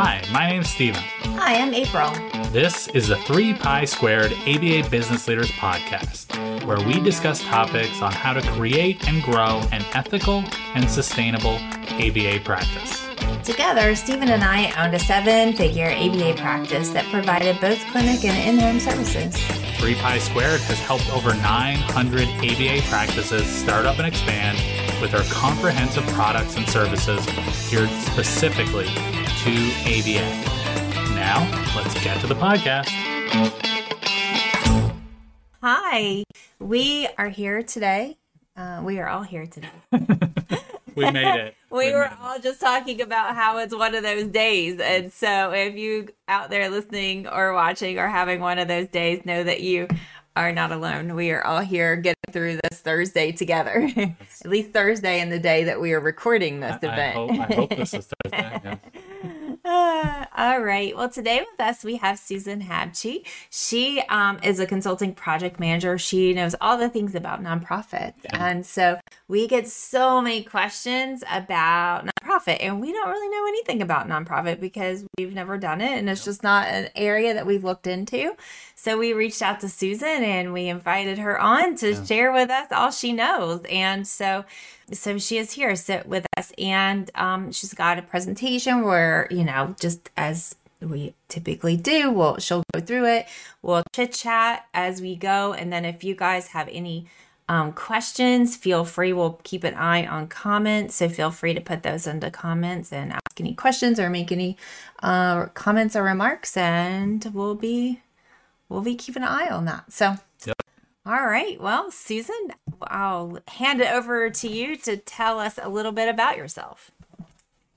Hi, my name's Stephen. Hi, I'm April. This is the 3 Pi Squared ABA Business Leaders Podcast, where we discuss topics on how to create and grow an ethical and sustainable ABA practice. Together, Stephen and I owned a seven figure ABA practice that provided both clinic and in home services. 3 Pi Squared has helped over 900 ABA practices start up and expand with our comprehensive products and services geared specifically to ABA. Now, let's get to the podcast. Hi, we are here today. Uh, we are all here today. we made it. we, we were all just talking about how it's one of those days. And so if you out there listening or watching or having one of those days, know that you are not alone. We are all here getting through this Thursday together. At least Thursday and the day that we are recording this I, event. I hope, I hope this is Thursday. Yeah. Uh, all right. Well, today with us we have Susan Habchy. She um, is a consulting project manager. She knows all the things about nonprofits, yeah. and so we get so many questions about nonprofit, and we don't really know anything about nonprofit because we've never done it, and it's just not an area that we've looked into. So we reached out to Susan and we invited her on to yeah. share with us all she knows, and so so she is here sit with us and um, she's got a presentation where you know just as we typically do we'll she'll go through it we'll chit chat as we go and then if you guys have any um, questions feel free we'll keep an eye on comments so feel free to put those into comments and ask any questions or make any uh, comments or remarks and we'll be we'll be keeping an eye on that so yep. All right. Well, Susan, I'll hand it over to you to tell us a little bit about yourself.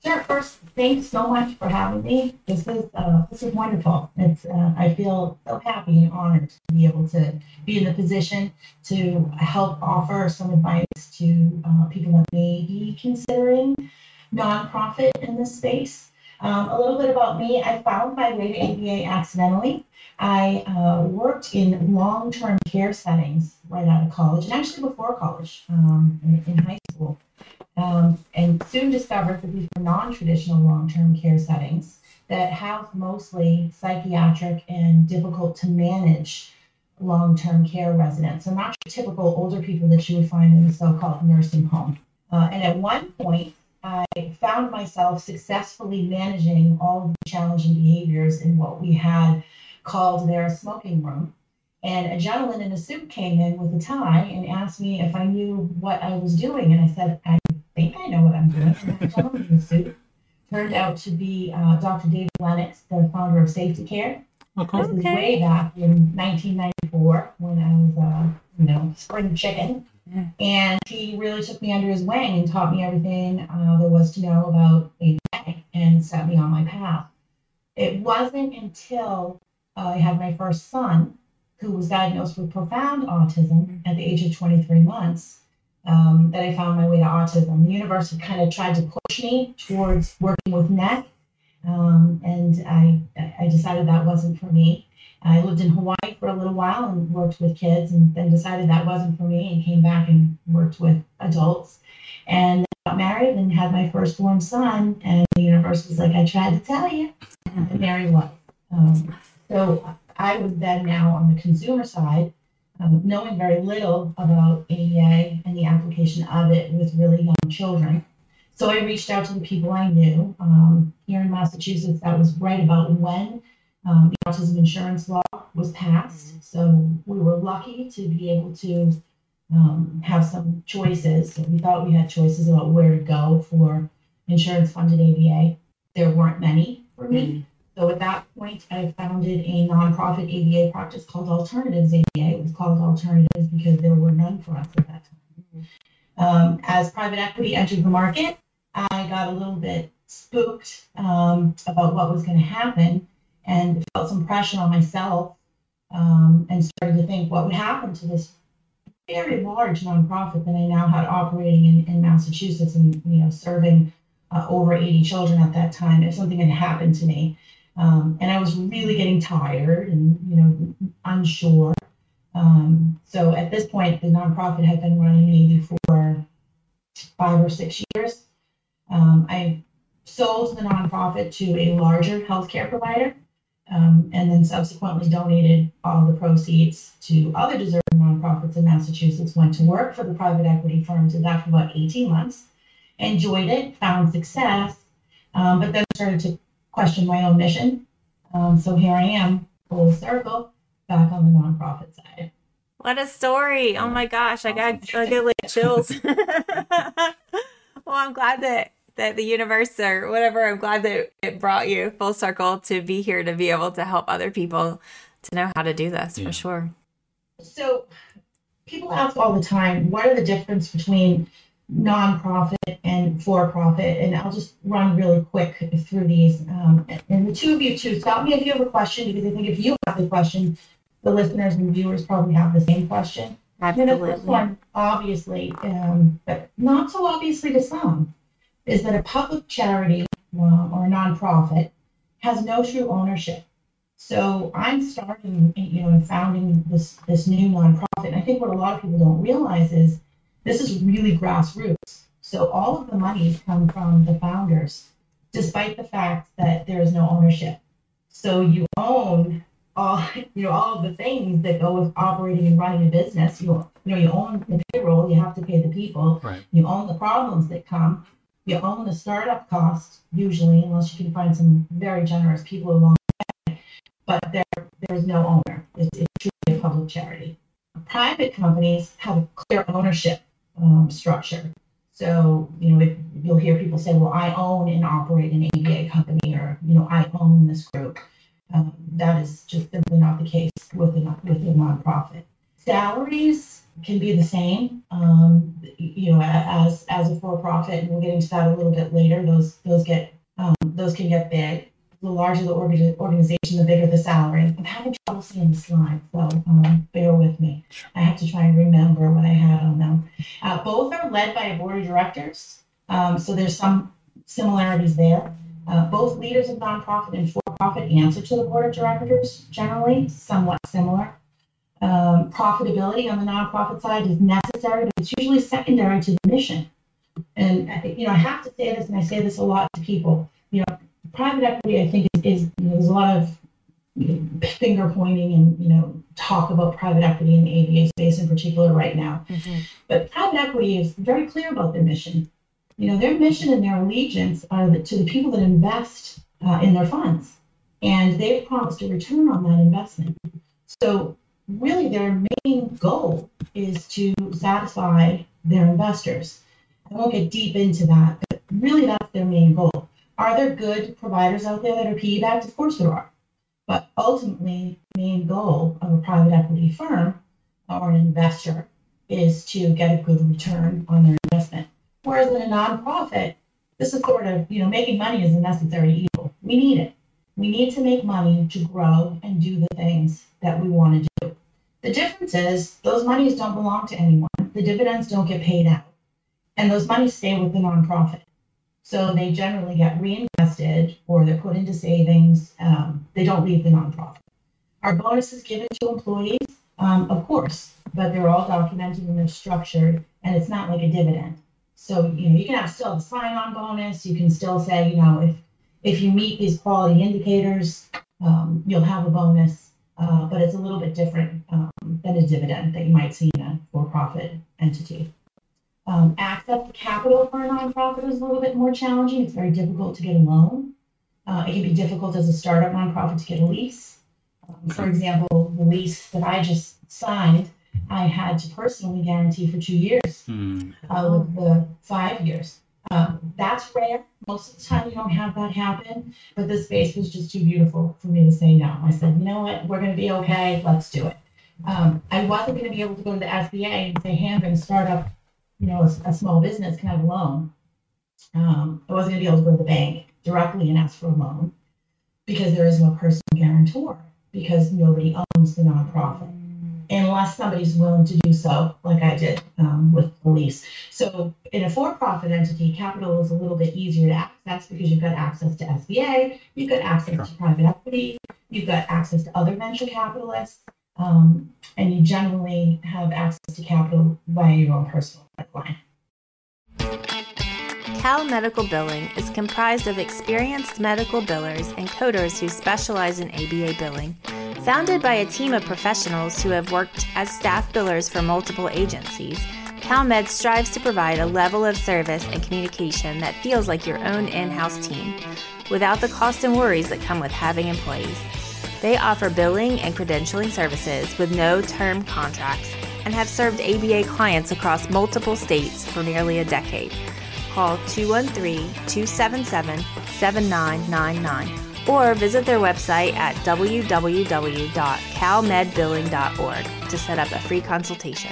Sure. First, thanks so much for having me. This is uh, this is wonderful. It's uh, I feel so happy and honored to be able to be in the position to help offer some advice to uh, people that may be considering nonprofit in this space. Um, a little bit about me. I found my way to ABA accidentally. I uh, worked in long-term care settings right out of college, and actually before college, um, in, in, high school, um, and soon discovered that these were non-traditional long-term care settings that house mostly psychiatric and difficult to manage long-term care residents. So not your typical older people that you would find in the so-called nursing home. Uh, and at one point, I found myself successfully managing all of the challenging behaviors in what we had called their smoking room. And a gentleman in a suit came in with a tie and asked me if I knew what I was doing. And I said, I think I know what I'm doing. And the gentleman in the suit turned out to be uh, Dr. David Lennox, the founder of Safety Care. Okay. This is way back in 1994 when I was, uh, you know, spring chicken. And he really took me under his wing and taught me everything uh, there was to know about ABA and set me on my path. It wasn't until I had my first son, who was diagnosed with profound autism at the age of 23 months, um, that I found my way to autism. The universe kind of tried to push me towards working with NEC, um, and I, I decided that wasn't for me. I lived in Hawaii for a little while and worked with kids, and then decided that wasn't for me, and came back and worked with adults. And got married and had my firstborn son, and the universe was like, I tried to tell you. And there he was. Um, so I was then now on the consumer side, um, knowing very little about ABA and the application of it with really young children. So I reached out to the people I knew. Um, here in Massachusetts, that was right about when um, the autism insurance law was passed. So we were lucky to be able to um, have some choices. So we thought we had choices about where to go for insurance funded ABA. There weren't many for me. So at that point, I founded a nonprofit ABA practice called Alternatives ABA. It was called Alternatives because there were none for us at that time. Um, as private equity entered the market, I got a little bit spooked um, about what was going to happen and felt some pressure on myself um, and started to think what would happen to this very large nonprofit that I now had operating in, in Massachusetts and you know serving uh, over 80 children at that time if something had happened to me. Um, and I was really getting tired and, you know, unsure. Um, so at this point, the nonprofit had been running maybe for five or six years. Um, I sold the nonprofit to a larger healthcare provider, um, and then subsequently donated all the proceeds to other deserving nonprofits in Massachusetts. Went to work for the private equity firm, did that for about 18 months, enjoyed it, found success, um, but then started to question my own mission. Um, so here I am, full circle, back on the nonprofit side. What a story! Oh my gosh, I got I get like chills. well, I'm glad that that the universe or whatever, I'm glad that it brought you full circle to be here to be able to help other people to know how to do this yeah. for sure. So people ask all the time, what are the difference between nonprofit and for profit? And I'll just run really quick through these. Um, and the two of you too, stop me if you have a question, because I think if you have the question, the listeners and viewers probably have the same question. Absolutely. And the first one, obviously, um, but not so obviously to some, is that a public charity uh, or a nonprofit has no true ownership. So I'm starting, you know, and founding this this new nonprofit. And I think what a lot of people don't realize is this is really grassroots. So all of the monies come from the founders, despite the fact that there is no ownership. So you own all, you know, all of the things that go with operating and running a business. You, you know, you own the payroll, you have to pay the people. Right. You own the problems that come. You own the startup cost, usually, unless you can find some very generous people along the way. But there, there's no owner. It's, it's truly a public charity. Private companies have a clear ownership um, structure. So, you know, if, you'll hear people say, well, I own and operate an ABA company, or, you know, I own this group. Um, that is just simply not the case with a, with a nonprofit. Salaries can be the same, um, you know, as as a for-profit, and we'll get into that a little bit later. Those those get um, those can get big. The larger the organization, the bigger the salary. I'm having trouble seeing the slide, so um, bear with me. I have to try and remember what I had on them. Uh, both are led by a board of directors, um, so there's some similarities there. Uh, both leaders of nonprofit and for-profit answer to the board of directors, generally somewhat similar. Um, profitability on the nonprofit side is necessary, but it's usually secondary to the mission. And you know, I have to say this, and I say this a lot to people. You know, private equity, I think, is, is you know, there's a lot of finger pointing and you know talk about private equity in the ABA space in particular right now. Mm-hmm. But private equity is very clear about their mission. You know, their mission and their allegiance are the, to the people that invest uh, in their funds, and they've promised a return on that investment. So, really, their main goal is to satisfy their investors. I won't get deep into that, but really, that's their main goal. Are there good providers out there that are PE backed? Of course, there are. But ultimately, the main goal of a private equity firm or an investor is to get a good return on their investment. Whereas in a nonprofit, this is sort of, you know, making money is a necessary evil. We need it. We need to make money to grow and do the things that we want to do. The difference is those monies don't belong to anyone. The dividends don't get paid out. And those monies stay with the nonprofit. So they generally get reinvested or they're put into savings. Um, they don't leave the nonprofit. Are bonuses given to employees? Um, of course, but they're all documented and they're structured, and it's not like a dividend. So you know you can have still a sign-on bonus. You can still say you know if if you meet these quality indicators, um, you'll have a bonus, uh, but it's a little bit different um, than a dividend that you might see in a for-profit entity. Um, access to capital for a nonprofit is a little bit more challenging. It's very difficult to get a loan. Uh, it can be difficult as a startup nonprofit to get a lease. Um, for example, the lease that I just signed I had to personally guarantee for two years mm. out of the five years. Um, that's rare. Most of the time, you don't have that happen. But this space was just too beautiful for me to say no. I said, you know what? We're going to be okay. Let's do it. Um, I wasn't going to be able to go to the SBA and say, hey, I'm going to start up, you know, a, a small business. Can have a loan? Um, I wasn't going to be able to go to the bank directly and ask for a loan because there is no personal guarantor because nobody owns the nonprofit unless somebody's willing to do so, like I did um, with police. So in a for-profit entity, capital is a little bit easier to access because you've got access to SBA, you've got access sure. to private equity, you've got access to other venture capitalists, um, and you generally have access to capital via your own personal pipeline. Cal Medical Billing is comprised of experienced medical billers and coders who specialize in ABA billing. Founded by a team of professionals who have worked as staff billers for multiple agencies, CalMed strives to provide a level of service and communication that feels like your own in house team, without the cost and worries that come with having employees. They offer billing and credentialing services with no term contracts and have served ABA clients across multiple states for nearly a decade. Call 213 277 7999 or visit their website at www.calmedbilling.org to set up a free consultation.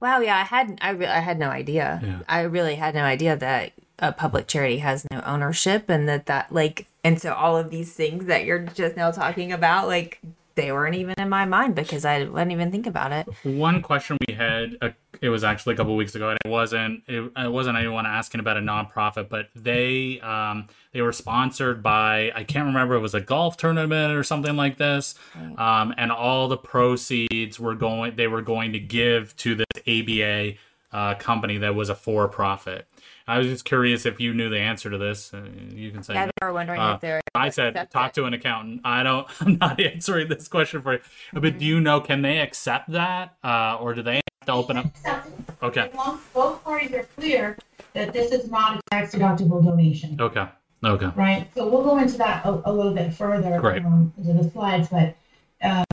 Wow, yeah, I had I, re- I had no idea. Yeah. I really had no idea that a public charity has no ownership and that that like and so all of these things that you're just now talking about like they weren't even in my mind because I didn't even think about it. One question we had, uh, it was actually a couple weeks ago, and it wasn't it, it wasn't anyone asking about a nonprofit, but they um, they were sponsored by I can't remember it was a golf tournament or something like this, um, and all the proceeds were going they were going to give to this ABA uh, company that was a for profit. I was just curious if you knew the answer to this. Uh, you can say. Yeah, no. they were wondering Uh, if they're I said talk it. to an accountant. I don't. I'm not answering this question for you. But do you know? Can they accept that, uh, or do they have to open up? Okay. As long as both parties are clear that this is not a tax deductible donation, Okay. Okay. right? So we'll go into that a, a little bit further Great. um, into the slides, but um,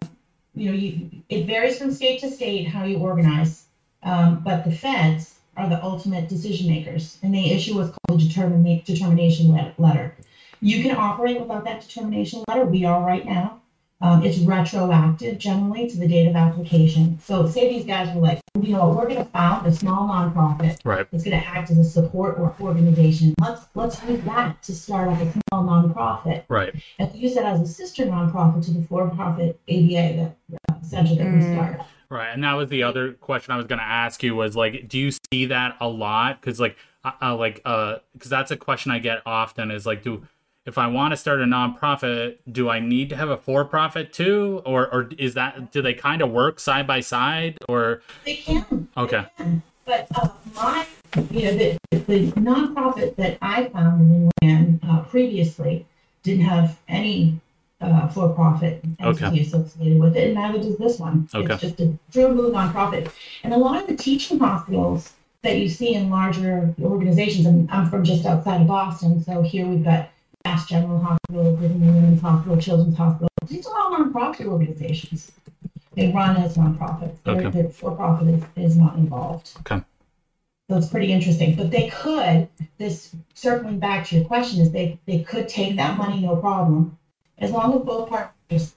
you know, you, it varies from state to state how you organize. Um, but the feds are the ultimate decision makers, and they issue what's called a determina- determination letter. You can operate without that determination letter. We are right now. Um, it's retroactive generally to the date of application. So say these guys were like, you know we're going to found a small nonprofit Right. it's going to act as a support or organization. Let's let's use that to start up a small nonprofit Right. and use that as a sister nonprofit to the for-profit ABA that uh, center that we Mm. started. Right. And that was the other question I was going to ask you was like, do you see that a lot? Because like, uh, like, uh, because that's a question I get often is like, do if I want to start a nonprofit, do I need to have a for-profit too, or or is that do they kind of work side by side, or They can. they Okay. can. But uh, my, you know, the, the nonprofit that I founded and ran uh, previously didn't have any uh, for-profit entity Okay. associated with it, and neither does this one. Okay. It's just a true nonprofit. And a lot of the teaching hospitals that you see in larger organizations, and I'm from just outside of Boston, so here we've got Mass General Hospital, Brigham and Women's Hospital, Children's Hospital. These are all nonprofit organizations. They run as nonprofits. Okay. The for-profit is, is not involved. Okay. So it's pretty interesting. But they could, this circling back to your question, is they, they could take that money, no problem, as long as both parties it's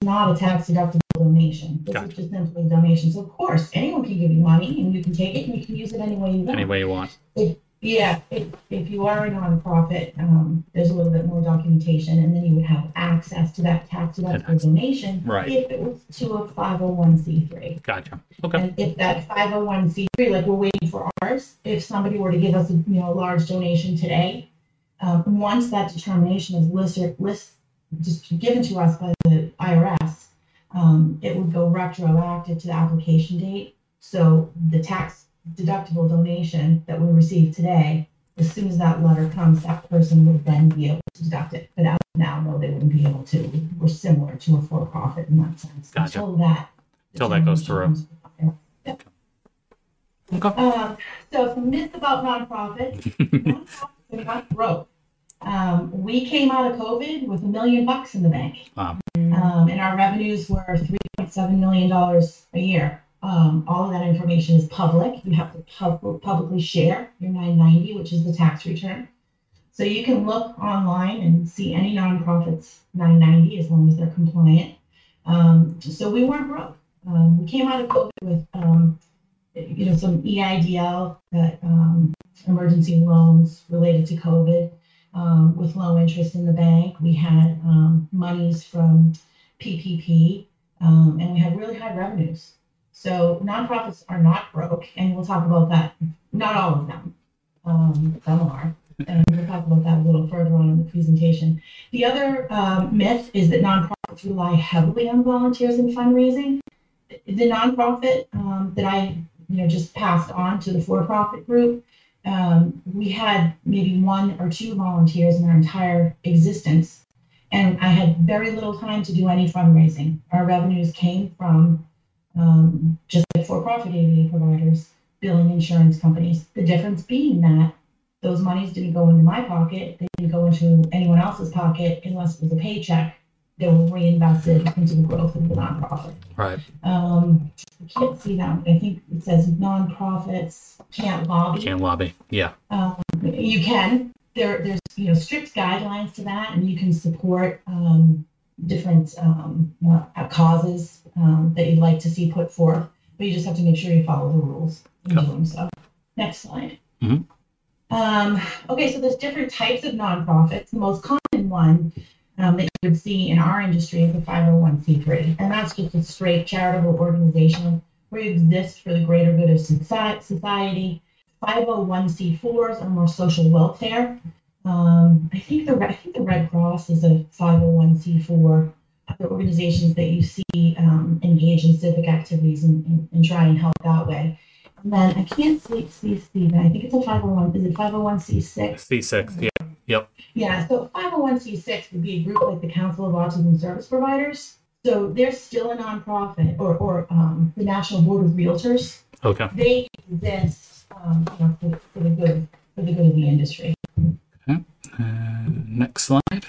not a tax deductible donation. This Gotcha. is just simply a donation. So of course, anyone can give you money and you can take it and you can use it any way you want. any way you want? Yeah, if, if you are a nonprofit, um, there's a little bit more documentation and then you would have access to that tax deductible donation. Right. If it was to a five oh one C three. Gotcha. Okay. And if that five oh one C three, like we're waiting for ours, if somebody were to give us a, you know, a large donation today, um, once that determination is listed, list, just given to us by the IRS, um, it would go retroactive to the application date. So the tax deductible donation that we receive today, as soon as that letter comes, that person would then be able to deduct it. But as of now, no, they wouldn't be able to. We're similar to a for-profit in that sense. Gotcha. Until that. Till that goes through. Okay. um, so some myths about nonprofits. nonprofits are not broke. Um, we came out of COVID with a million bucks in the bank, Wow. um, and our revenues were three point seven million dollars a year. Um, all of that information is public. You have to pub- publicly share your 990, which is the tax return. So you can look online and see any nonprofit's 990 as long as they're compliant. Um, so we weren't broke. Um, we came out of COVID with um, you know, some EIDL, that um, emergency loans related to COVID, um, with low interest in the bank. We had um, monies from PPP, um, and we had really high revenues. So nonprofits are not broke, and we'll talk about that. Not all of them, um, some are, and we'll talk about that a little further on in the presentation. The other um, myth is that nonprofits rely heavily on volunteers and fundraising. The nonprofit um, that I you know, just passed on to the for-profit group. Um, we had maybe one or two volunteers in our entire existence, and I had very little time to do any fundraising. Our revenues came from um, just like for-profit ABA providers, billing insurance companies. The difference being that those monies didn't go into my pocket; they didn't go into anyone else's pocket unless it was a paycheck they were reinvested into the growth of the nonprofit. Right. Um, I can't see that. I think it says nonprofits can't lobby. Can't lobby. Yeah. Um, you can. There, there's you know strict guidelines to that, and you can support um, different um, uh, causes um, that you'd like to see put forth. But you just have to make sure you follow the rules in doing so. Next slide. Mhm. Um, okay, so there's different types of nonprofits. The most common one um, that you would see in our industry is a 501c3, and that's just a straight charitable organization where you exist for the greater good of society. 501c4s are more social welfare. Um, I think the I think the Red Cross is a 501c4. Other organizations that you see um, engage in civic activities and, and, and try and help that way. And then I can't see, see Stephen. I think it's a 501. Is it 501c6? C6. Yeah. Yep. Yeah, so 501c6 would be a group like the Council of Autism Service Providers. So they're still a nonprofit, or, or um, the National Board of Realtors. Okay. They exist um, you know, for, for the good for the good of the industry. Uh, next slide.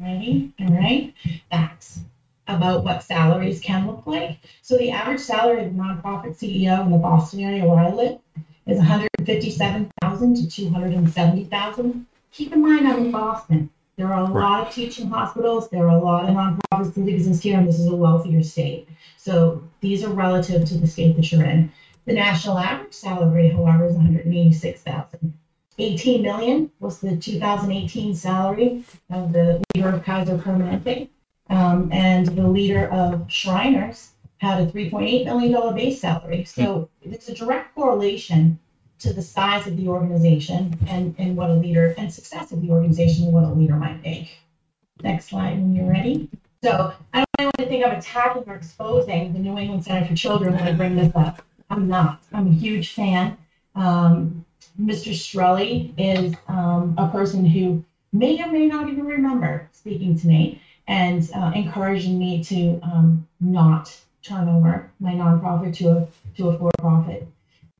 Ready? All right. That's about what salaries can look like. So the average salary of a nonprofit CEO in the Boston area where I live is 157,000 to 270,000. Keep in mind I'm in Boston. There are a Right. lot of teaching hospitals. There are a lot of nonprofits that exist here, and this is a wealthier state. So these are relative to the state that you're in. The national average salary, however, is 186,000. 18 million was the 2018 salary of the leader of Kaiser Permanente. Um, and the leader of Shriners had a $3.8 million base salary. So it's a direct correlation to the size of the organization and, and what a leader and success of the organization and what a leader might make. Next slide when you're ready. So I don't want to think I'm attacking or exposing the New England Center for Children when I bring this up. I'm not. I'm a huge fan. Um, Mr. Strully is um, a person who may or may not even remember speaking to me and uh, encouraging me to um, not turn over my nonprofit to a to a for-profit.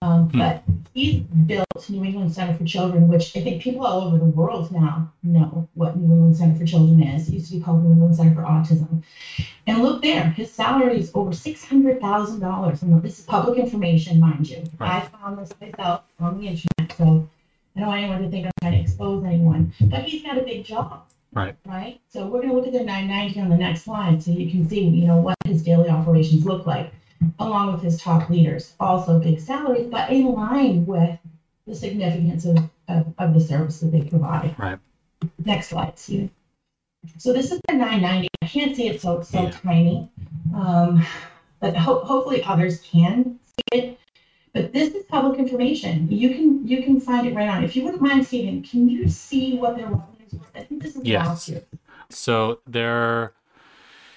Um, Hmm. But he's built New England Center for Children, which I think people all over the world now know what New England Center for Children is. It used to be called New England Center for Autism. And look there, his salary is over six hundred thousand dollars. And this is public information, mind you. Right. I found this myself on the internet, so I don't want anyone to think I'm trying to expose anyone. But he's got a big job Right. right? So we're gonna look at the nine ninety on the next slide, so you can see, you know, what his daily operations look like, along with his top leaders. Also big salaries, but in line with the significance of, of, of the service that they provide. Right. Next slide, Steve. So this is the nine ninety. I can't see it so it's so Yeah. tiny, um, but ho- hopefully others can see it. But this is public information. You can you can find it right on. If you wouldn't mind, Stephen, can you see what their revenues were? I think this is Yes. last year. So there.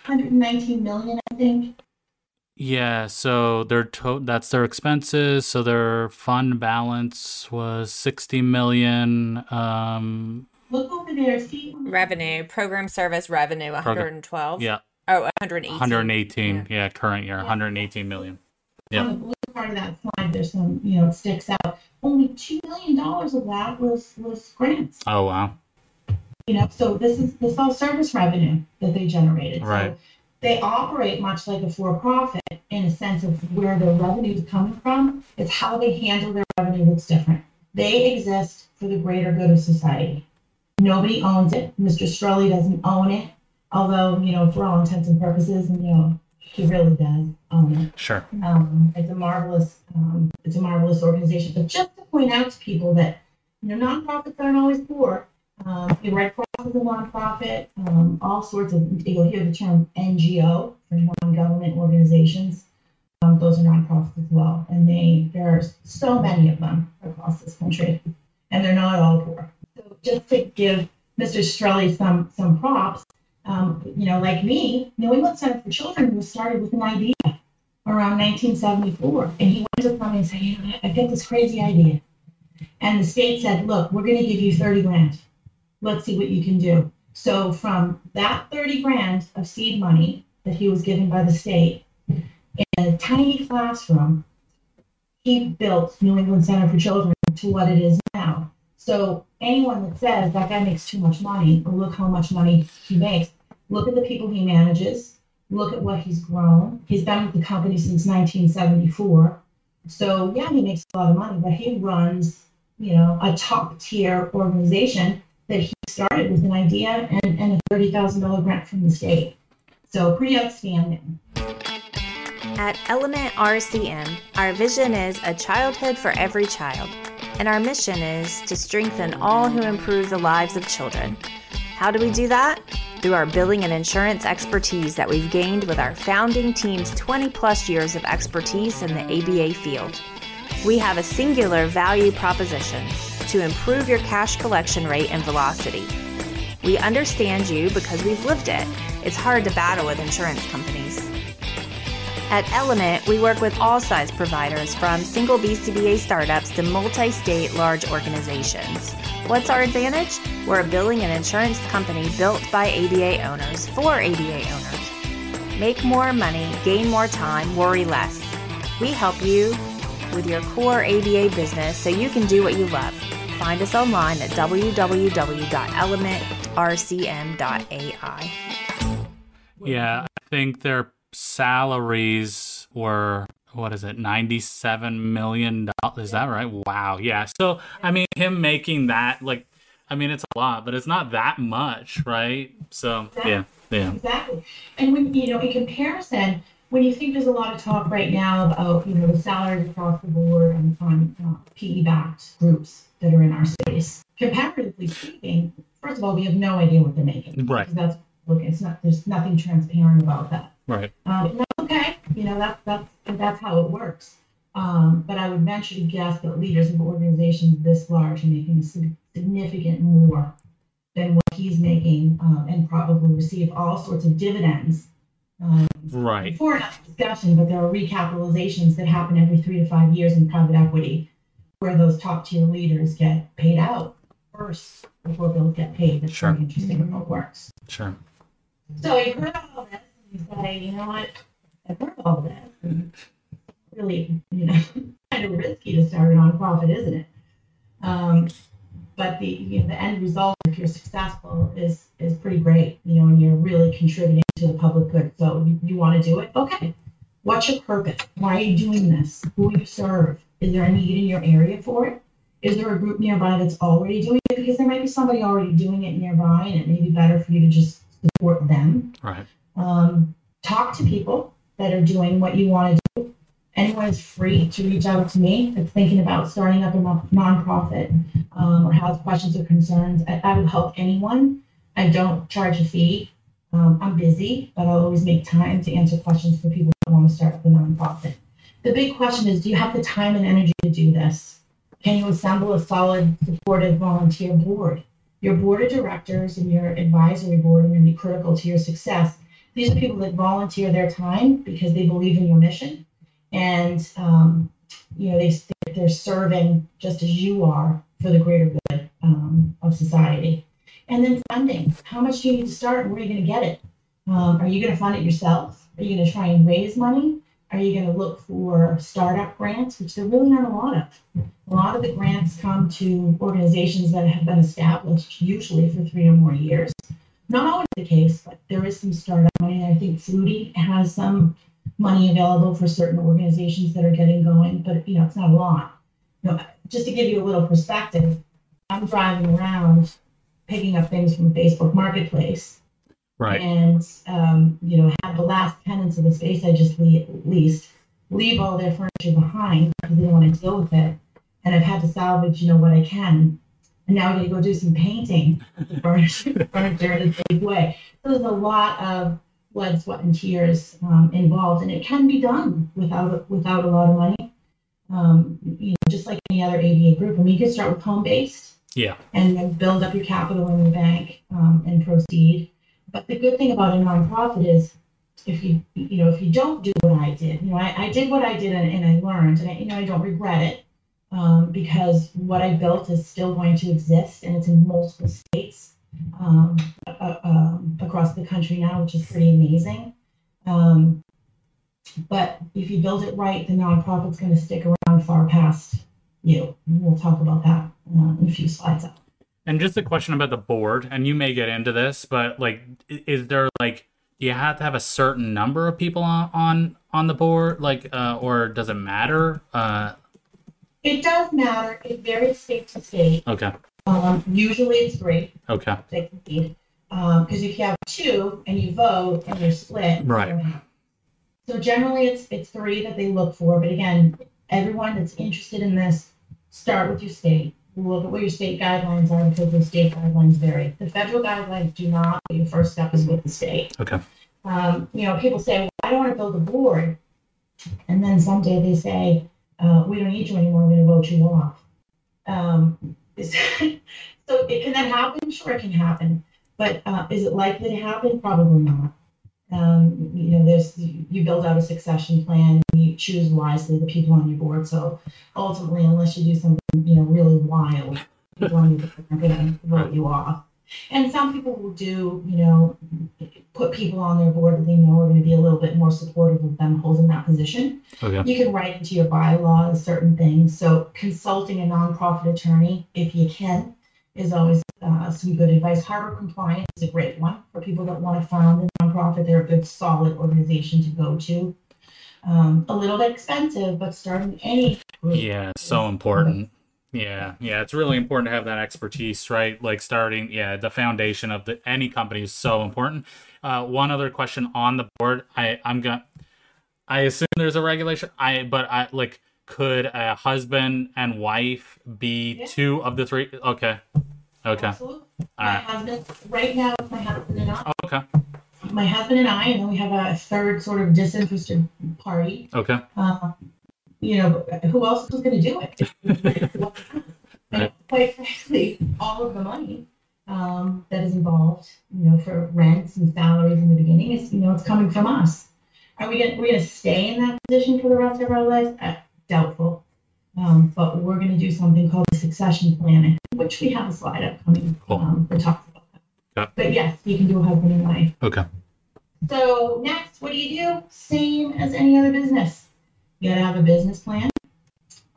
119 million, I think. Yeah, so their to- that's their expenses. So their fund balance was 60 million. Um, Look over there, see. Revenue, program service revenue, 112. yeah, Oh, 118. 118. Yeah, current year, 118 million. Yeah. On the blue part of that slide, there's some, you know, it sticks out. Only $2 million of that was, was grants. Oh wow. You know, so this is, this is all service revenue that they generated. So Right. They operate much like a for-profit in a sense of where their revenue is coming from. It's how they handle their revenue that's different. They exist for the greater good of society. Nobody owns it. Mr. Strully doesn't own it, although, you know, for all intents and purposes, you know, he really does own it. Sure. Um, it's a marvelous, um, it's a marvelous organization. But just to point out to people that, you know, nonprofits aren't always poor. Um, the Red Cross is a nonprofit. Um, all sorts of, you'll hear the term NGO for non-government organizations. Um, those are nonprofits as well, and they there are so many of them across this country, and they're not all poor. So just to give Mr. Strully some some props, um, you know, like me, New England Center for Children was started with an idea around 1974. And he went to me and said, you know, I've got this crazy idea. And the state said, look, we're going to give you 30 grand. Let's see what you can do. So from that 30 grand of seed money that he was given by the state, in a tiny classroom, he built New England Center for Children to what it is now. So anyone that says that guy makes too much money, or look how much money he makes, look at the people he manages, look at what he's grown. He's been with the company since 1974. So yeah, he makes a lot of money, but he runs, you know, a top tier organization that he started with an idea and, and a $30,000 grant from the state. So pretty outstanding. At Element RCM, our vision is a childhood for every child, and our mission is to strengthen all who improve the lives of children. How do we do that? Through our billing and insurance expertise that we've gained with our founding team's 20 plus years of expertise in the ABA field. We have a singular value proposition to improve your cash collection rate and velocity. We understand you because we've lived it. It's hard to battle with insurance companies. At Element, we work with all size providers from single BCBA startups to multi state large organizations. What's our advantage? We're a billing and insurance company built by ABA owners for ABA owners. Make more money, gain more time, worry less. We help you with your core ABA business so you can do what you love. Find us online at www.elementrcm.ai. Yeah, I think their salaries were what is it 97 million dollars is that right wow yeah so i mean him making that like i mean it's a lot but it's not that much right so exactly. yeah yeah exactly and when you know in comparison when you think there's a lot of talk right now about you know the salaries across the board on, on uh, pe backed groups that are in our space comparatively speaking first of all we have no idea what they're making right that's look it's not there's nothing transparent about that Right. Um, that's okay. You know, that's that's that's how it works. Um, but I would venture to guess that leaders of organizations this large are making significant more than what he's making, um, and probably receive all sorts of dividends. Um, right. For enough discussion, but there are recapitalizations that happen every three to five years in private equity, where those top tier leaders get paid out first before they'll get paid. That's sure. interesting how it works. Sure. So you heard all this and you say, you know what, I've heard all that. Really, you know, kind of risky to start a nonprofit, isn't it? Um, but the you know, the end result, if you're successful, is is pretty great. You know, and you're really contributing to the public good. So you, you want to do it? Okay. What's your purpose? Why are you doing this? Who you serve? Is there a need in your area for it? Is there a group nearby that's already doing it? Because there might be somebody already doing it nearby, and it may be better for you to just support them. Right. Um, talk to people that are doing what you want to do. Anyone is free to reach out to me that's thinking about starting up a nonprofit um, or has questions or concerns. I, I, will help anyone. I don't charge a fee. Um, I'm busy, but I'll always make time to answer questions for people that want to start up a nonprofit. The big question is do you have the time and energy to do this? Can you assemble a solid, supportive volunteer board? Your board of directors and your advisory board are going to be critical to your success these are people that volunteer their time because they believe in your mission, and um, you know they they're serving just as you are for the greater good um, of society. And then funding. How much do you need to start, and where are you going to get it? Um, are you going to fund it yourself? Are you going to try and raise money? Are you going to look for startup grants, which there really aren't a lot of? A lot of the grants come to organizations that have been established, usually for three or more years not always the case, but there is some startup money. I think Flutie has some money available for certain organizations that are getting going, but you know, it's not a lot. You know, just to give you a little perspective, I'm driving around picking up things from Facebook Marketplace. Right. And um, you know, have the last tenants of the space I just le- leased leave all their furniture behind because they don't want to deal with it. And I've had to salvage, you know, what I can and now we're going to go do some painting furniture, furniture in a big way. So there's a lot of blood, sweat, and tears um, involved, and it can be done without without a lot of money. Um, you know, just like any other ABA group. I mean, you could start with home based, yeah, and then build up your capital in the bank um, and proceed. But the good thing about a nonprofit is if you you know if you don't do what I did, you know I, I did what I did and, and I learned, and I, you know I don't regret it um, because what I built is still going to exist and it's in multiple states um, uh, um, across the country now, which is pretty amazing. Um, but if you build it right, the nonprofit's going to stick around far past you. We'll talk about that uh, in a few slides. Up. And just a question about the board, and you may get into this, but like, is there like, do you have to have a certain number of people on on, on the board, like, uh, or does it matter? Uh, it does matter. It varies state to state. Okay. Um, usually it's three. Okay. Because um, if you have two and you vote and they're split, right. So generally it's it's three that they look for. But again, everyone that's interested in this, start with your state. Look at what your state guidelines are because the state guidelines vary. The federal guidelines do not. Your first step is with the state. Okay. Um, you know, people say, well, I don't want to build a board. And then someday they say, uh, we don't need you anymore, we're going to vote you off. Um, so it, can that happen? Sure, it can happen. But uh, is it likely to happen? Probably not. Um, you know, there's you build out a succession plan, choose wisely the people on your board. So ultimately, unless you do something you know really wild, people on your board are going to vote you off. And some people will do, you know, put people on their board that they know are going to be a little bit more supportive of them holding that position. Okay. You can write into your bylaws certain things. So consulting a nonprofit attorney, if you can, is always uh, some good advice. Harbor Compliance is a great one for people that want to found a nonprofit. They're a good, solid organization to go to. Um, a little bit expensive, but starting any group. Yeah, so important. Yeah, yeah, it's really important to have that expertise, right? Like starting, yeah, the foundation of the any company is so important. Uh, one other question on the board, I I'm gonna, I assume there's a regulation. I but I like could a husband and wife be yeah. two of the three? Okay, okay, Absolutely. All my right. husband right now my husband and I. Okay. My husband and I, and then we have a third sort of disinterested party. Okay. Uh, you know, who else was going to do it? quite frankly, all of the money um, that is involved, you know, for rents and salaries in the beginning is, you know, it's coming from us. Are we going to stay in that position for the rest of our lives? Uh, doubtful. Um, but we're going to do something called the succession planning, which we have a slide upcoming cool. um, that talks about that. Yeah. But yes, you can do a husband and wife. Okay. So next, what do you do? Same as any other business you got to have a business plan.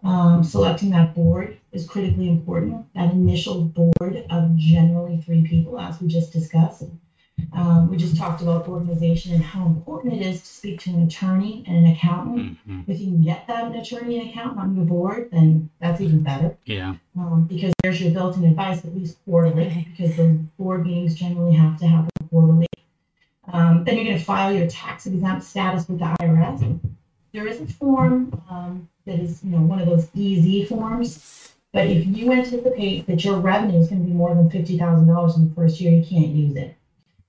Um, selecting that board is critically important. That initial board of generally three people, as we just discussed. Um, we just talked about organization and how important it is to speak to an attorney and an accountant. Mm-hmm. If you can get that an attorney and accountant on your board, then that's even better. Yeah. Um, because there's your built-in advice at least quarterly, because the board meetings generally have to happen quarterly. Um, then you're going to file your tax exempt status with the IRS there is a form um, that is, you know, one of those easy forms. But if you anticipate that your revenue is going to be more than fifty thousand dollars in the first year, you can't use it.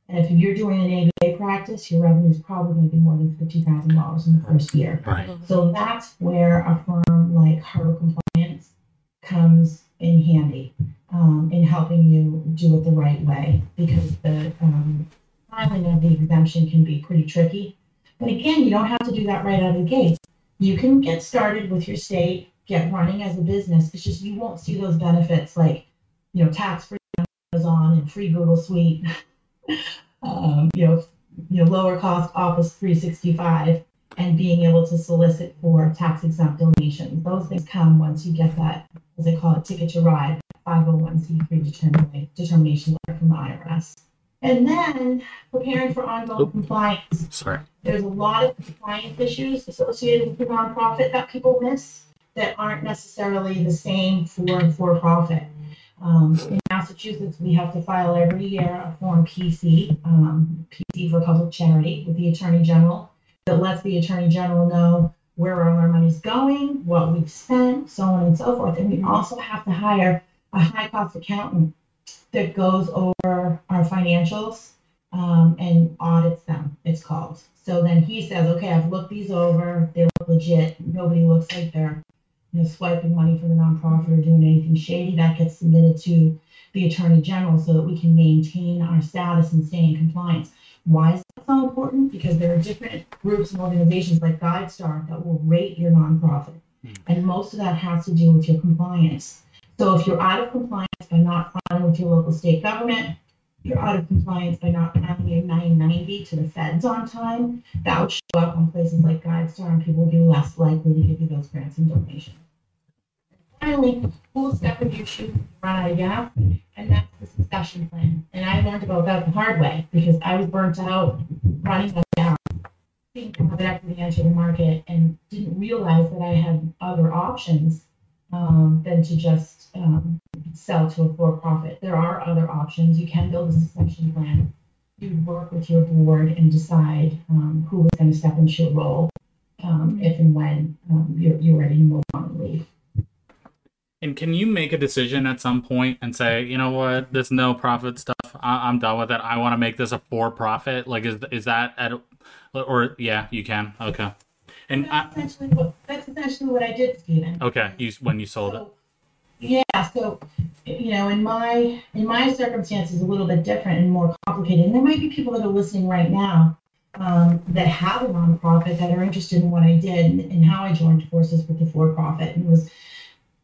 And if you're doing an ABA practice, your revenue is probably going to be more than fifty thousand dollars in the first year. Right. So that's where a firm like Harbor Compliance comes in handy um, in helping you do it the right way because the um, filing of the exemption can be pretty tricky. But again, you don't have to do that right out of the gate. You can get started with your state, get running as a business. It's just you won't see those benefits like, you know, tax free Amazon and free Google Suite, um, you know, you know, lower cost Office 365, and being able to solicit for tax exempt donations. Those things come once you get that, as they call it, ticket to ride, 501c3 determination letter from the IRS. And then preparing for ongoing Oop. compliance. Sorry. There's a lot of compliance issues associated with the nonprofit that people miss that aren't necessarily the same for for profit. Um, in Massachusetts, we have to file every year a form PC, um, PC for public charity, with the Attorney General that lets the Attorney General know where all our money's going, what we've spent, so on and so forth. And we also have to hire a high cost accountant that goes over our financials um, and audits them, it's called. So then he says, okay, I've looked these over. They look legit. Nobody looks like they're you know, swiping money for the nonprofit or doing anything shady, that gets submitted to the Attorney General so that we can maintain our status and stay in compliance. Why is that so important? Because there are different groups and organizations like GuideStar that will rate your nonprofit. And most of that has to do with your compliance. So if you're out of compliance by not filing with your local state government, you're out of compliance by not filing your 990 to the feds on time, that would show up on places like GuideStar and people will be less likely to give you those grants and donations. Finally, cool step in your shoe, run out of gas, and that's the succession plan. And I learned about that the hard way because I was burnt out running of gas, being private equity the market, and didn't realize that I had other options um, than to just um, sell to a for-profit. There are other options. You can build a succession plan. You work with your board and decide um, who is going to step into your role um, if and when um, you're, you're ready to move on and leave. And can you make a decision at some point and say, you know what, this no profit stuff, I- I'm done with it. I want to make this a for profit. Like, is is that at, or yeah, you can. Okay. And I, essentially what, that's essentially what I did, Stephen. okay, you when you sold it. Yeah, so, you know, in my, in my circumstances, a little bit different and more complicated. And there might be people that are listening right now um, that have a nonprofit that are interested in what I did and, and how I joined forces with the for-profit. And it was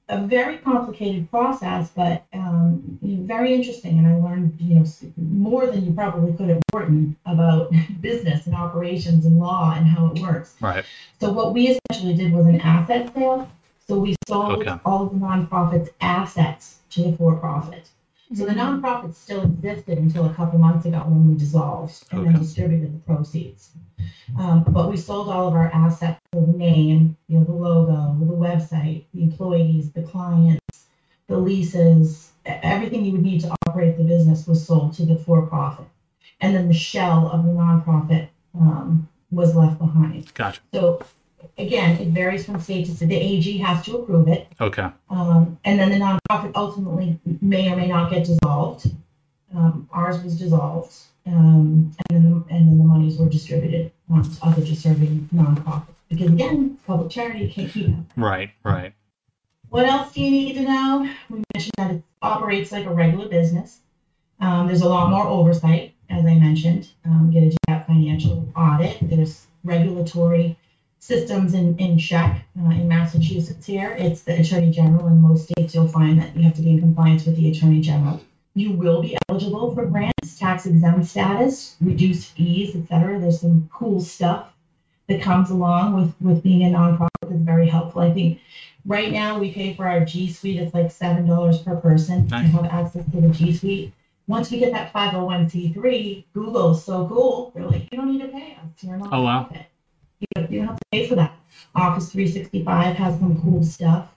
a very complicated process, but um, very interesting. And I learned, you know, more than you probably could at Wharton about business and operations and law and how it works. Right. So what we essentially did was an asset sale. So we sold Okay. all of the nonprofit's assets to the for-profit. So the nonprofit still existed until a couple months ago when we dissolved and then distributed the proceeds. Um, but we sold all of our assets, the name, you know, the logo, the website, the employees, the clients, the leases, everything you would need to operate the business was sold to the for-profit. And then the shell of the nonprofit um, was left behind. Gotcha. So again, it varies from state to state. The AG has to approve it. Okay. Um, and then the nonprofit ultimately may or may not get dissolved. Um, ours was dissolved. Um, and then, and then the monies were distributed to other deserving nonprofits. Because again, public charity can't keep it. Right. Right. What else do you need to know? We mentioned that it operates like a regular business. Um, there's a lot more oversight, as I mentioned. Um, get a financial audit. There's regulatory systems in, in check uh, in Massachusetts here. It's the Attorney General. In most states, you'll find that you have to be in compliance with the Attorney General. You will be eligible for grants, tax exempt status, reduced fees, etc. There's some cool stuff that comes along with, with being a nonprofit that's very helpful. I think Right now, we pay for our G Suite. It's like seven dollars per person to have access to the G Suite. Once we get that five hundred one c three, Google is so cool. They're like, you don't need to pay us. You're a Oh, wow. nonprofit. You don't, have to pay for that. Office three sixty five has some cool stuff.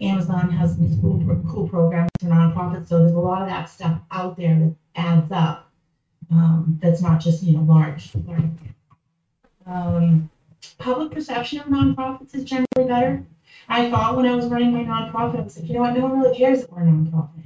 Amazon has some cool cool programs for nonprofits. So there's a lot of that stuff out there that adds up. Um, that's not just you know large. large. Um, public perception of nonprofits is generally better. I thought when I was running my nonprofit, I was like, you know what, no one really cares that we're a nonprofit.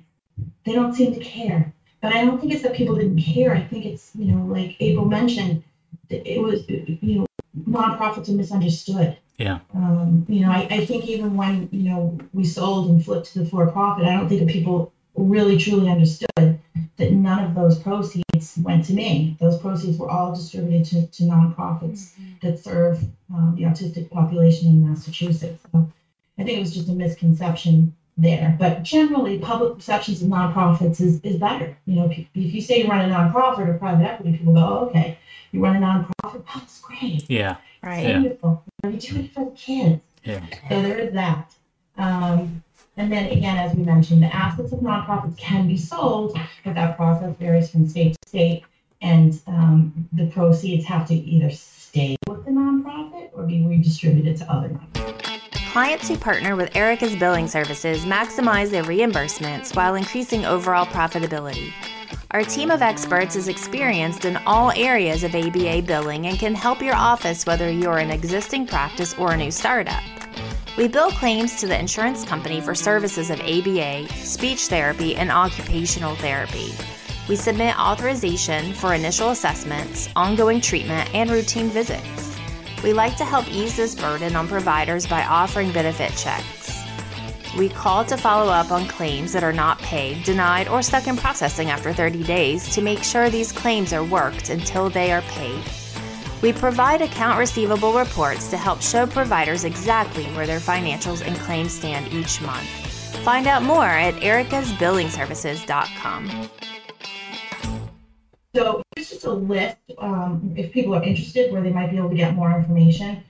They don't seem to care. But I don't think it's that people didn't care. I think it's, you know, like April mentioned, it was, you know, nonprofits are misunderstood. Yeah. Um, you know, I, I think even when, you know, we sold and flipped to the for profit, I don't think that people really truly understood that none of those proceeds went to me. Those proceeds were all distributed to, to nonprofits that serve um, the autistic population in Massachusetts. So I think it was just a misconception there. But generally, public perceptions of nonprofits is, is better. You know, if you, if you say you run a nonprofit or private equity, people go, oh, okay, you run a nonprofit, oh, that's great. Yeah. Right. Yeah. Beautiful. You do it for the kids. Yeah. So there is that. Um, and then again, as we mentioned, the assets of nonprofits can be sold, but that process varies from state to state. And um, the proceeds have to either stay with the nonprofit or be redistributed to other nonprofits. Clients who partner with Erica's billing services maximize their reimbursements while increasing overall profitability. Our team of experts is experienced in all areas of ABA billing and can help your office whether you're an existing practice or a new startup. We bill claims to the insurance company for services of ABA, speech therapy, and occupational therapy. We submit authorization for initial assessments, ongoing treatment, and routine visits. We like to help ease this burden on providers by offering benefit checks. We call to follow up on claims that are not paid, denied, or stuck in processing after 30 days to make sure these claims are worked until they are paid. We provide account receivable reports to help show providers exactly where their financials and claims stand each month. Find out more at ericasbillingservices.com. So here's just a list, um, if people are interested, where they might be able to get more information.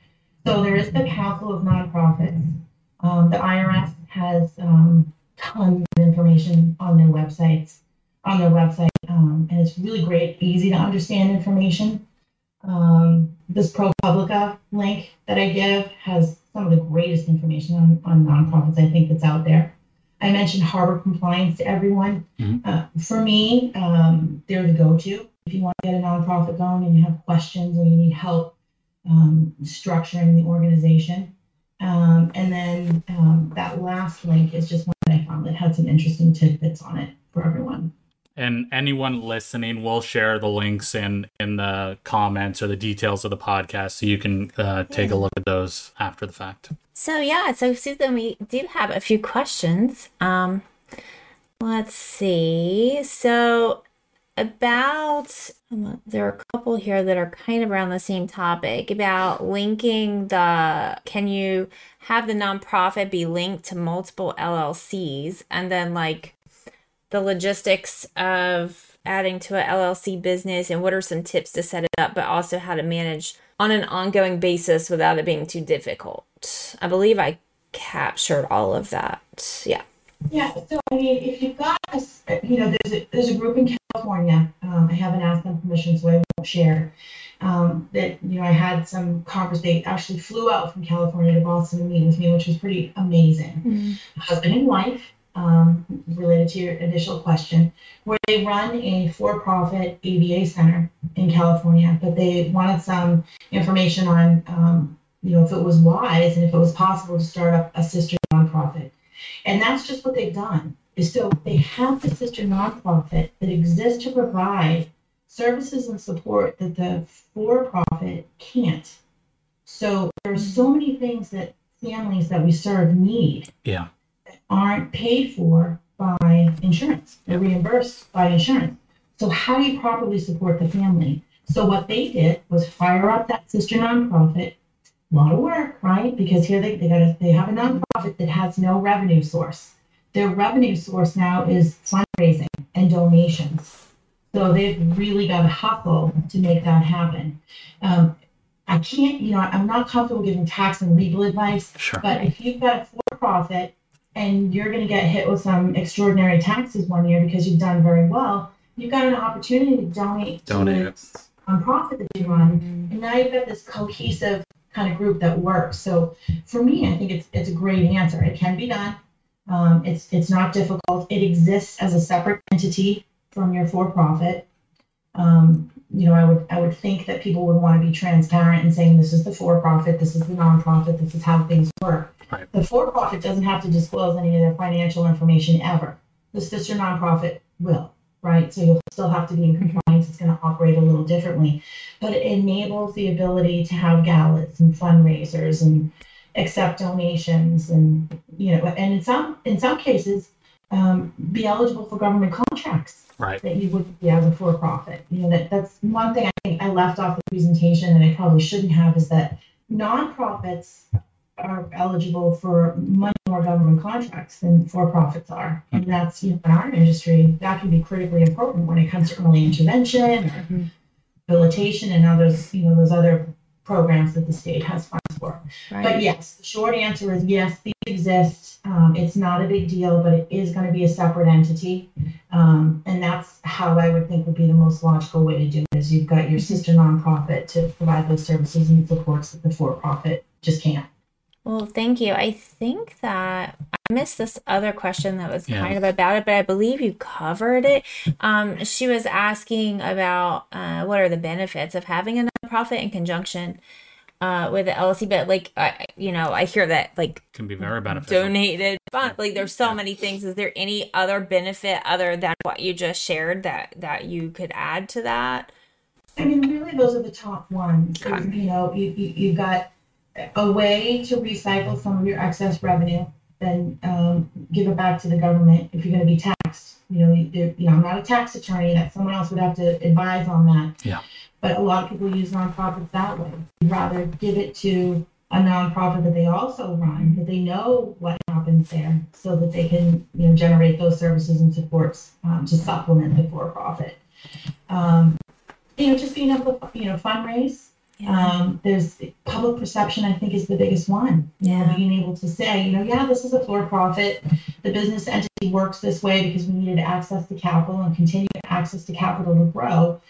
So there is the Council of Nonprofits. Um, the IRS has um, tons of information on their websites, on their website, um, and it's really great, easy to understand information. Um, this ProPublica link that I give has some of the greatest information on, on nonprofits I think that's out there. I mentioned harbor compliance to everyone. Mm-hmm. Uh, for me, um, they're the go-to if you want to get a nonprofit going and you have questions or you need help um, structuring the organization. Um, and then um, that last link is just one that I found that had some interesting tidbits on it for everyone. And anyone listening, we'll share the links in in the comments or the details of the podcast, so you can uh, take a look at those after the fact. So yeah, so Susan, we do have a few questions. Um, let's see. So about um, there are a couple here that are kind of around the same topic about linking the can you have the nonprofit be linked to multiple LLCs and then like the logistics of adding to a LLC business and what are some tips to set it up but also how to manage on an ongoing basis without it being too difficult. I believe I captured all of that. Yeah. Yeah, so I mean, if you've got, a, you know, there's a, there's a group in California. Um, I haven't asked them permission, so I won't share. Um, that you know, I had some conversations. They actually flew out from California to Boston to meet with me, which was pretty amazing. Mm-hmm. Husband and wife, um, related to your initial question, where they run a for-profit ABA center in California, but they wanted some information on, um, you know, if it was wise and if it was possible to start up a sister nonprofit. And that's just what they've done. Is so they have the sister nonprofit that exists to provide services and support that the for-profit can't. So there are so many things that families that we serve need Yeah. Aren't paid for by insurance They're reimbursed by insurance. So how do you properly support the family? So what they did was fire up that sister nonprofit. A lot of work, right? Because here they, they got they have a nonprofit that has no revenue source. Their revenue source now is fundraising and donations. So they've really got to hustle to make that happen. Um, I can't, you know, I'm not comfortable giving tax and legal advice, Sure. but if you've got a for-profit and you're going to get hit with some extraordinary taxes one year because you've done very well, you've got an opportunity to donate, Donate. to a nonprofit that you run, and now you've got this cohesive kind of group that works. So for me, I think it's it's a great answer. It can be done. Um, it's it's not difficult. It exists as a separate entity from your for-profit. Um, you know, I would I would think that people would want to be transparent and saying this is the for-profit, this is the nonprofit, this is how things work. Right. The for-profit doesn't have to disclose any of their financial information ever. The sister nonprofit will, right? So you'll still have to be in compliance. It's going to operate a little differently, but it enables the ability to have galas and fundraisers and accept donations and you know, and in some in some cases, um, be eligible for government contracts Right. that you wouldn't be as a for-profit. You know, that that's one thing I think I left off the presentation and I probably shouldn't have is that nonprofits are eligible for much more government contracts than for-profits are. And that's, you know, in our industry, that can be critically important when it comes to early intervention habilitation and others, you know, those other programs that the state has funds for. But yes, the short answer is yes, these exist. Um, it's not a big deal, but it is going to be a separate entity. Um, and that's how I would think would be the most logical way to do it is you've got your sister nonprofit to provide those services and supports that the for-profit just can't. Well, thank you. I think that I missed this other question that was Yeah. kind of about it, but I believe you covered it. Um, she was asking about uh, what are the benefits of having a nonprofit in conjunction uh, with the LLC. But like, I, you know, I hear that like Can be very beneficial. donated fund. Like, there's so many things. Is there any other benefit other than what you just shared that that you could add to that? I mean, really, those are the top ones. Okay. You know, you, you, you've got a way to recycle some of your excess revenue. then um, give it back to the government if you're going to be taxed. You know, you, know, I'm not a tax attorney. That someone else would have to advise on that. Yeah. But a lot of people use nonprofits that way. You'd rather give it to a nonprofit that they also run, that they know what happens there, so that they can, you know, generate those services and supports um, to supplement the for-profit. Um, you know, just being able to, you know, fundraise. Um, there's public perception, I think, is the biggest one. Yeah. being able to say, you know, yeah, this is a for-profit. The business entity works this way because we needed access to capital and continue access to capital to grow.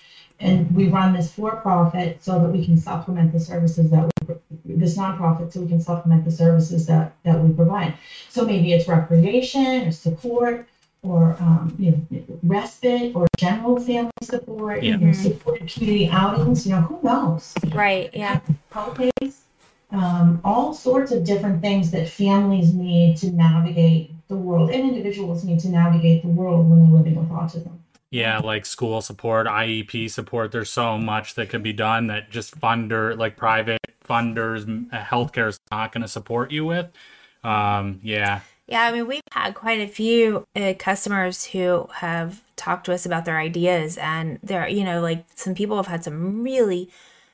And we run this for-profit so that we can supplement the services that we, this nonprofit, so we can supplement the services that, that we provide. So maybe it's recreation or support or, um, you know, respite or general family support, you know, supported community outings, you know, who knows? Right. Yeah. co-pays, um, all sorts of different things that families need to navigate the world and individuals need to navigate the world when they're living with autism. Yeah, like school support, IEP support. There's so much that could be done that just funder, like private funders, uh, healthcare is not going to support you with. Um, yeah, Yeah, I mean, we've had quite a few uh, customers who have talked to us about their ideas, and they're, you know, like some people have had some really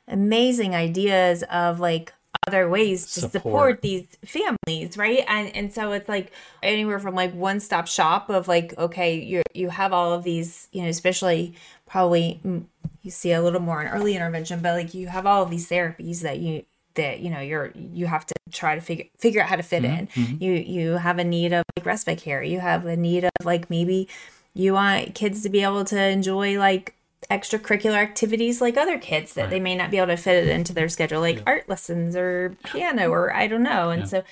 amazing ideas of like other ways to Support. support, these families, right? And and so it's like anywhere from like one stop shop of like, okay, you you have all of these, you know, especially probably mm, you see a little more in early intervention, but like you have all of these therapies that you that you know you're you have to try to figure figure out how to fit in. You you have a need of like respite care. You have a need of like maybe you want kids to be able to enjoy like extracurricular activities like other kids that they may not be able to fit it into their schedule like art lessons or piano or i don't know. And so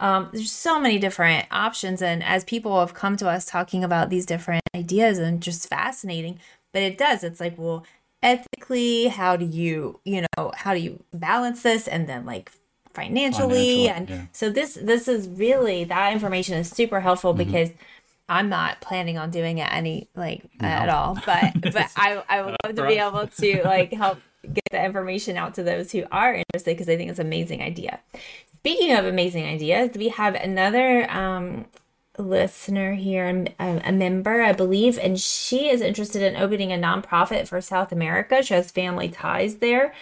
um, there's so many different options. And as people have come to us talking about these different ideas and just fascinating but it does. It's like well ethically how do you you know how do you balance this and then like financially, Financially, and yeah. so this this is really that information is super helpful Mm-hmm. because I'm not planning on doing it any like at all but but I I would love to be able to like help get the information out to those who are interested because I think it's an amazing idea. Speaking of amazing ideas, we have another um listener here, a, a member, I believe, and she is interested in opening a nonprofit for South America. She has family ties there.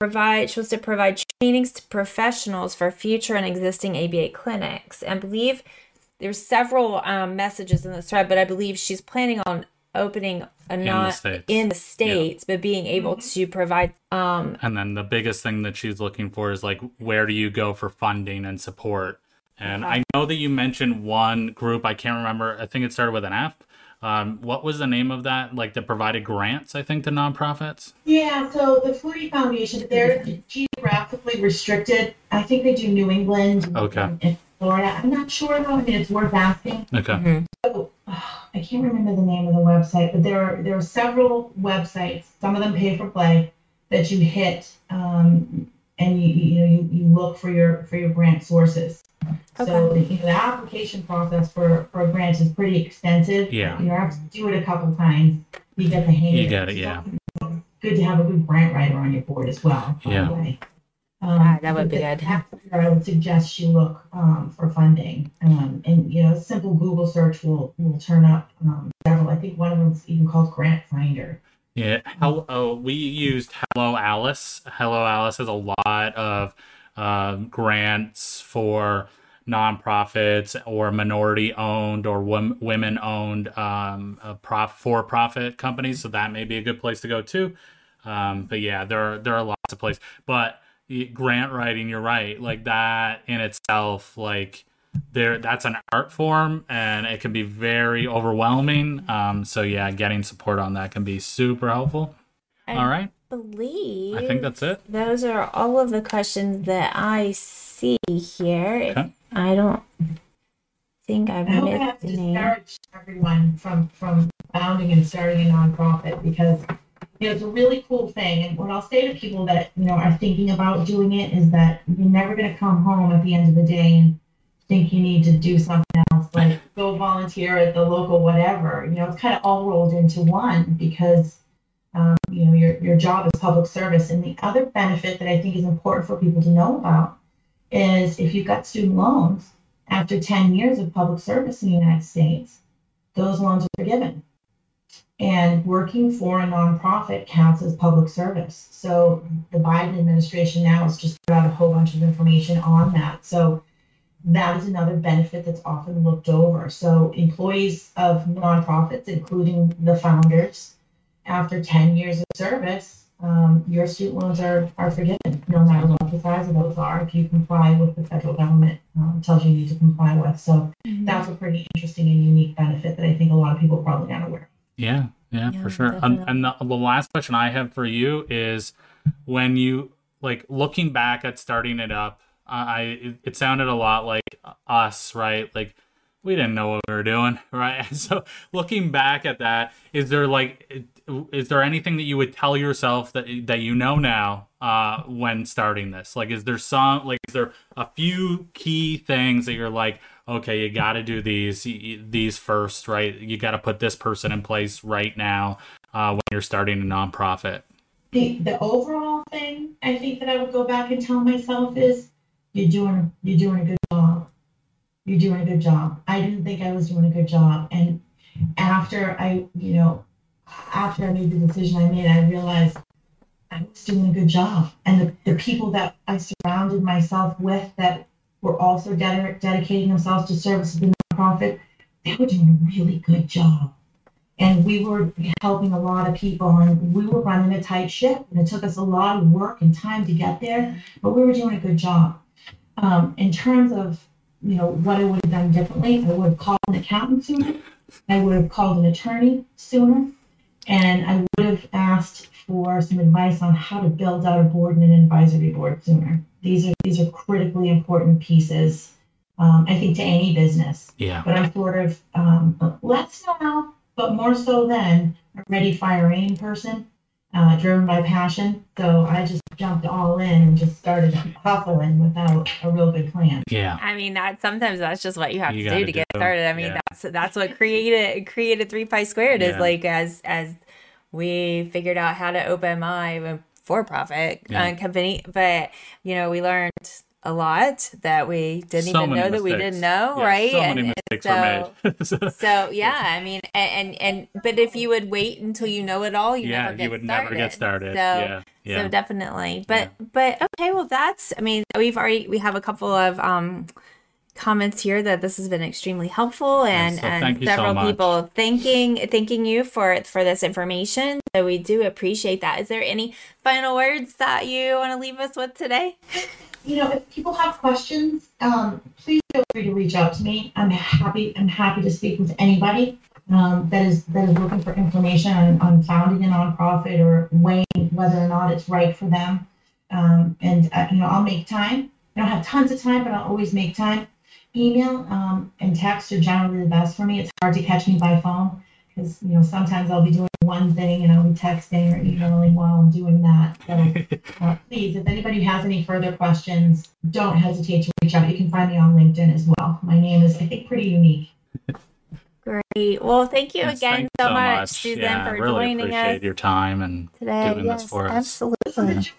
Provide she wants to provide trainings to professionals for future and existing ABA clinics. And I believe there's several um, messages in this thread, but I believe she's planning on opening a the non States. in the states, but being able to provide um and then the biggest thing that she's looking for is like where do you go for funding and support and i know that you mentioned one group i can't remember i think it started with an f um, what was the name of that like that provided grants i think to nonprofits Yeah, so the Flutie Foundation, they're geographically restricted. I think they do New England Okay. and Florida. I'm not sure though. I mean, it's worth asking. okay So, I can't remember the name of the website, but there are there are several websites. Some of them pay for play that you hit, um, and you you know you, you look for your for your grant sources. Okay. So you know, the application process for for a grant is pretty extensive. Yeah. you have to do it a couple times. You get the hang. You of get it, yeah. Good to have a good grant writer on your board as well. By Yeah. The way. Um, Yeah, that would be good. that's I would suggest you look um, for funding. Um, and you know, a simple Google search will will turn up um, several. I think one of them's even called Grant Finder. Yeah. Hello. Oh, we used Hello Alice. Hello Alice has a lot of uh, grants for nonprofits or minority owned or wom- women owned um, uh, prof- for profit companies. So that may be a good place to go too. Um, but yeah, there are, there are lots of places. But grant writing, you're right. Like that in itself, like there that's an art form and it can be very overwhelming um so yeah getting support on that can be super helpful I all right believe i think that's it those are all of the questions that I see here. Okay. I don't think I've I hope I have missed any. discouraged everyone from from founding and starting a nonprofit because you know it's a really cool thing. And what I'll say to people that you know are thinking about doing it is that you're never going to come home at the end of the day and think you need to do something else, like go volunteer at the local whatever. You know, it's kind of all rolled into one because um, you know your your job is public service. And the other benefit that I think is important for people to know about is if you've got student loans after 10 years of public service in the United States, those loans are forgiven. And working for a nonprofit counts as public service. So the Biden administration now has just put out a whole bunch of information on that. So that is another benefit that's often looked over. So employees of nonprofits, including the founders, after 10 years of service, um, your student loans are, are forgiven, no matter what the size of those are, if you comply with the federal government um, tells you you need to comply with. So mm-hmm. that's a pretty interesting and unique benefit that I think a lot of people probably aren't aware. Yeah, yeah, yeah for sure. And, and the, the last question I have for you is when you like looking back at starting it up, I it, it sounded a lot like us, right? Like we didn't know what we were doing, right? so looking back at that, is there like is there anything that you would tell yourself that that you know now uh, when starting this? Like, is there some like is there a few key things that you're like, okay, you got to do these these first, right? You got to put this person in place right now uh, when you're starting a nonprofit. The the overall thing I think that I would go back and tell myself is you're doing you're doing a good job. You're doing a good job. I didn't think I was doing a good job, and after I you know after I made the decision I made, I realized I was doing a good job. And the, the people that I surrounded myself with that were also ded- dedicating themselves to service of the nonprofit, they were doing a really good job. And we were helping a lot of people, and we were running a tight ship. And it took us a lot of work and time to get there, but we were doing a good job. Um, in terms of you know what I would have done differently, I would have called an accountant sooner. I would have called an attorney sooner. And I would have asked for some advice on how to build out a board and an advisory board sooner. These are these are critically important pieces, um, I think, to any business. Yeah. But I'm sort of um, less now, but more so then, a ready, fire, aim person, uh, driven by passion. So I just jumped all in and just started hustling without a real good plan. Yeah. I mean, that sometimes that's just what you have you to do to get started. I mean, yeah. that's that's what created created Three Pies Squared yeah. is like as as we figured out how to open my for profit yeah. uh, company, but you know, we learned a lot that we didn't so even know mistakes. that we didn't know, yeah, right? So and, many mistakes so, were made. so yeah, I mean, and, and, and but if you would wait until you know it all, you yeah, never get you would started. never get started. So, yeah, yeah. so definitely. But yeah. but okay, well that's I mean we've already we have a couple of um comments here that this has been extremely helpful and, so and several so people thanking thanking you for for this information so we do appreciate that is there any final words that you want to leave us with today you know, if people have questions, um, please feel free to reach out to me. I'm happy. I'm happy to speak with anybody um, that is that is looking for information on, on founding a nonprofit or weighing whether or not it's right for them. Um, and uh, you know, I'll make time. I don't have tons of time, but I'll always make time. Email um, and text are generally the best for me. It's hard to catch me by phone because you know sometimes I'll be doing one thing and I'll be texting or emailing while I'm doing that. So uh, please, if anybody has any further questions, don't hesitate to reach out. You can find me on LinkedIn as well. My name is I think pretty unique. Great. Well, thank you yes, again so, so much, Susan, yeah, for really joining appreciate us your time and today. doing yes, this for us. Absolutely.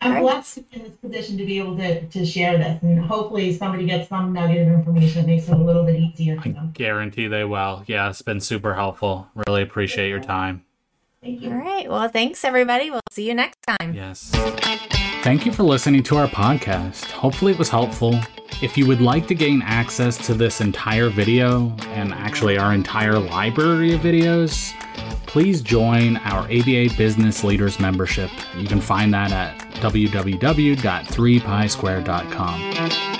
I'm Great. blessed in this position to be able to, to share this, and hopefully somebody gets some nugget of information that makes it a little bit easier for them. I guarantee they will. Yeah, it's been super helpful. Really appreciate your time. Thank you. All right. Well, thanks everybody. We'll see you next time. Yes. Thank you for listening to our podcast. Hopefully, it was helpful. If you would like to gain access to this entire video and actually our entire library of videos, please join our ABA Business Leaders membership. You can find that at www.3piesquared.com.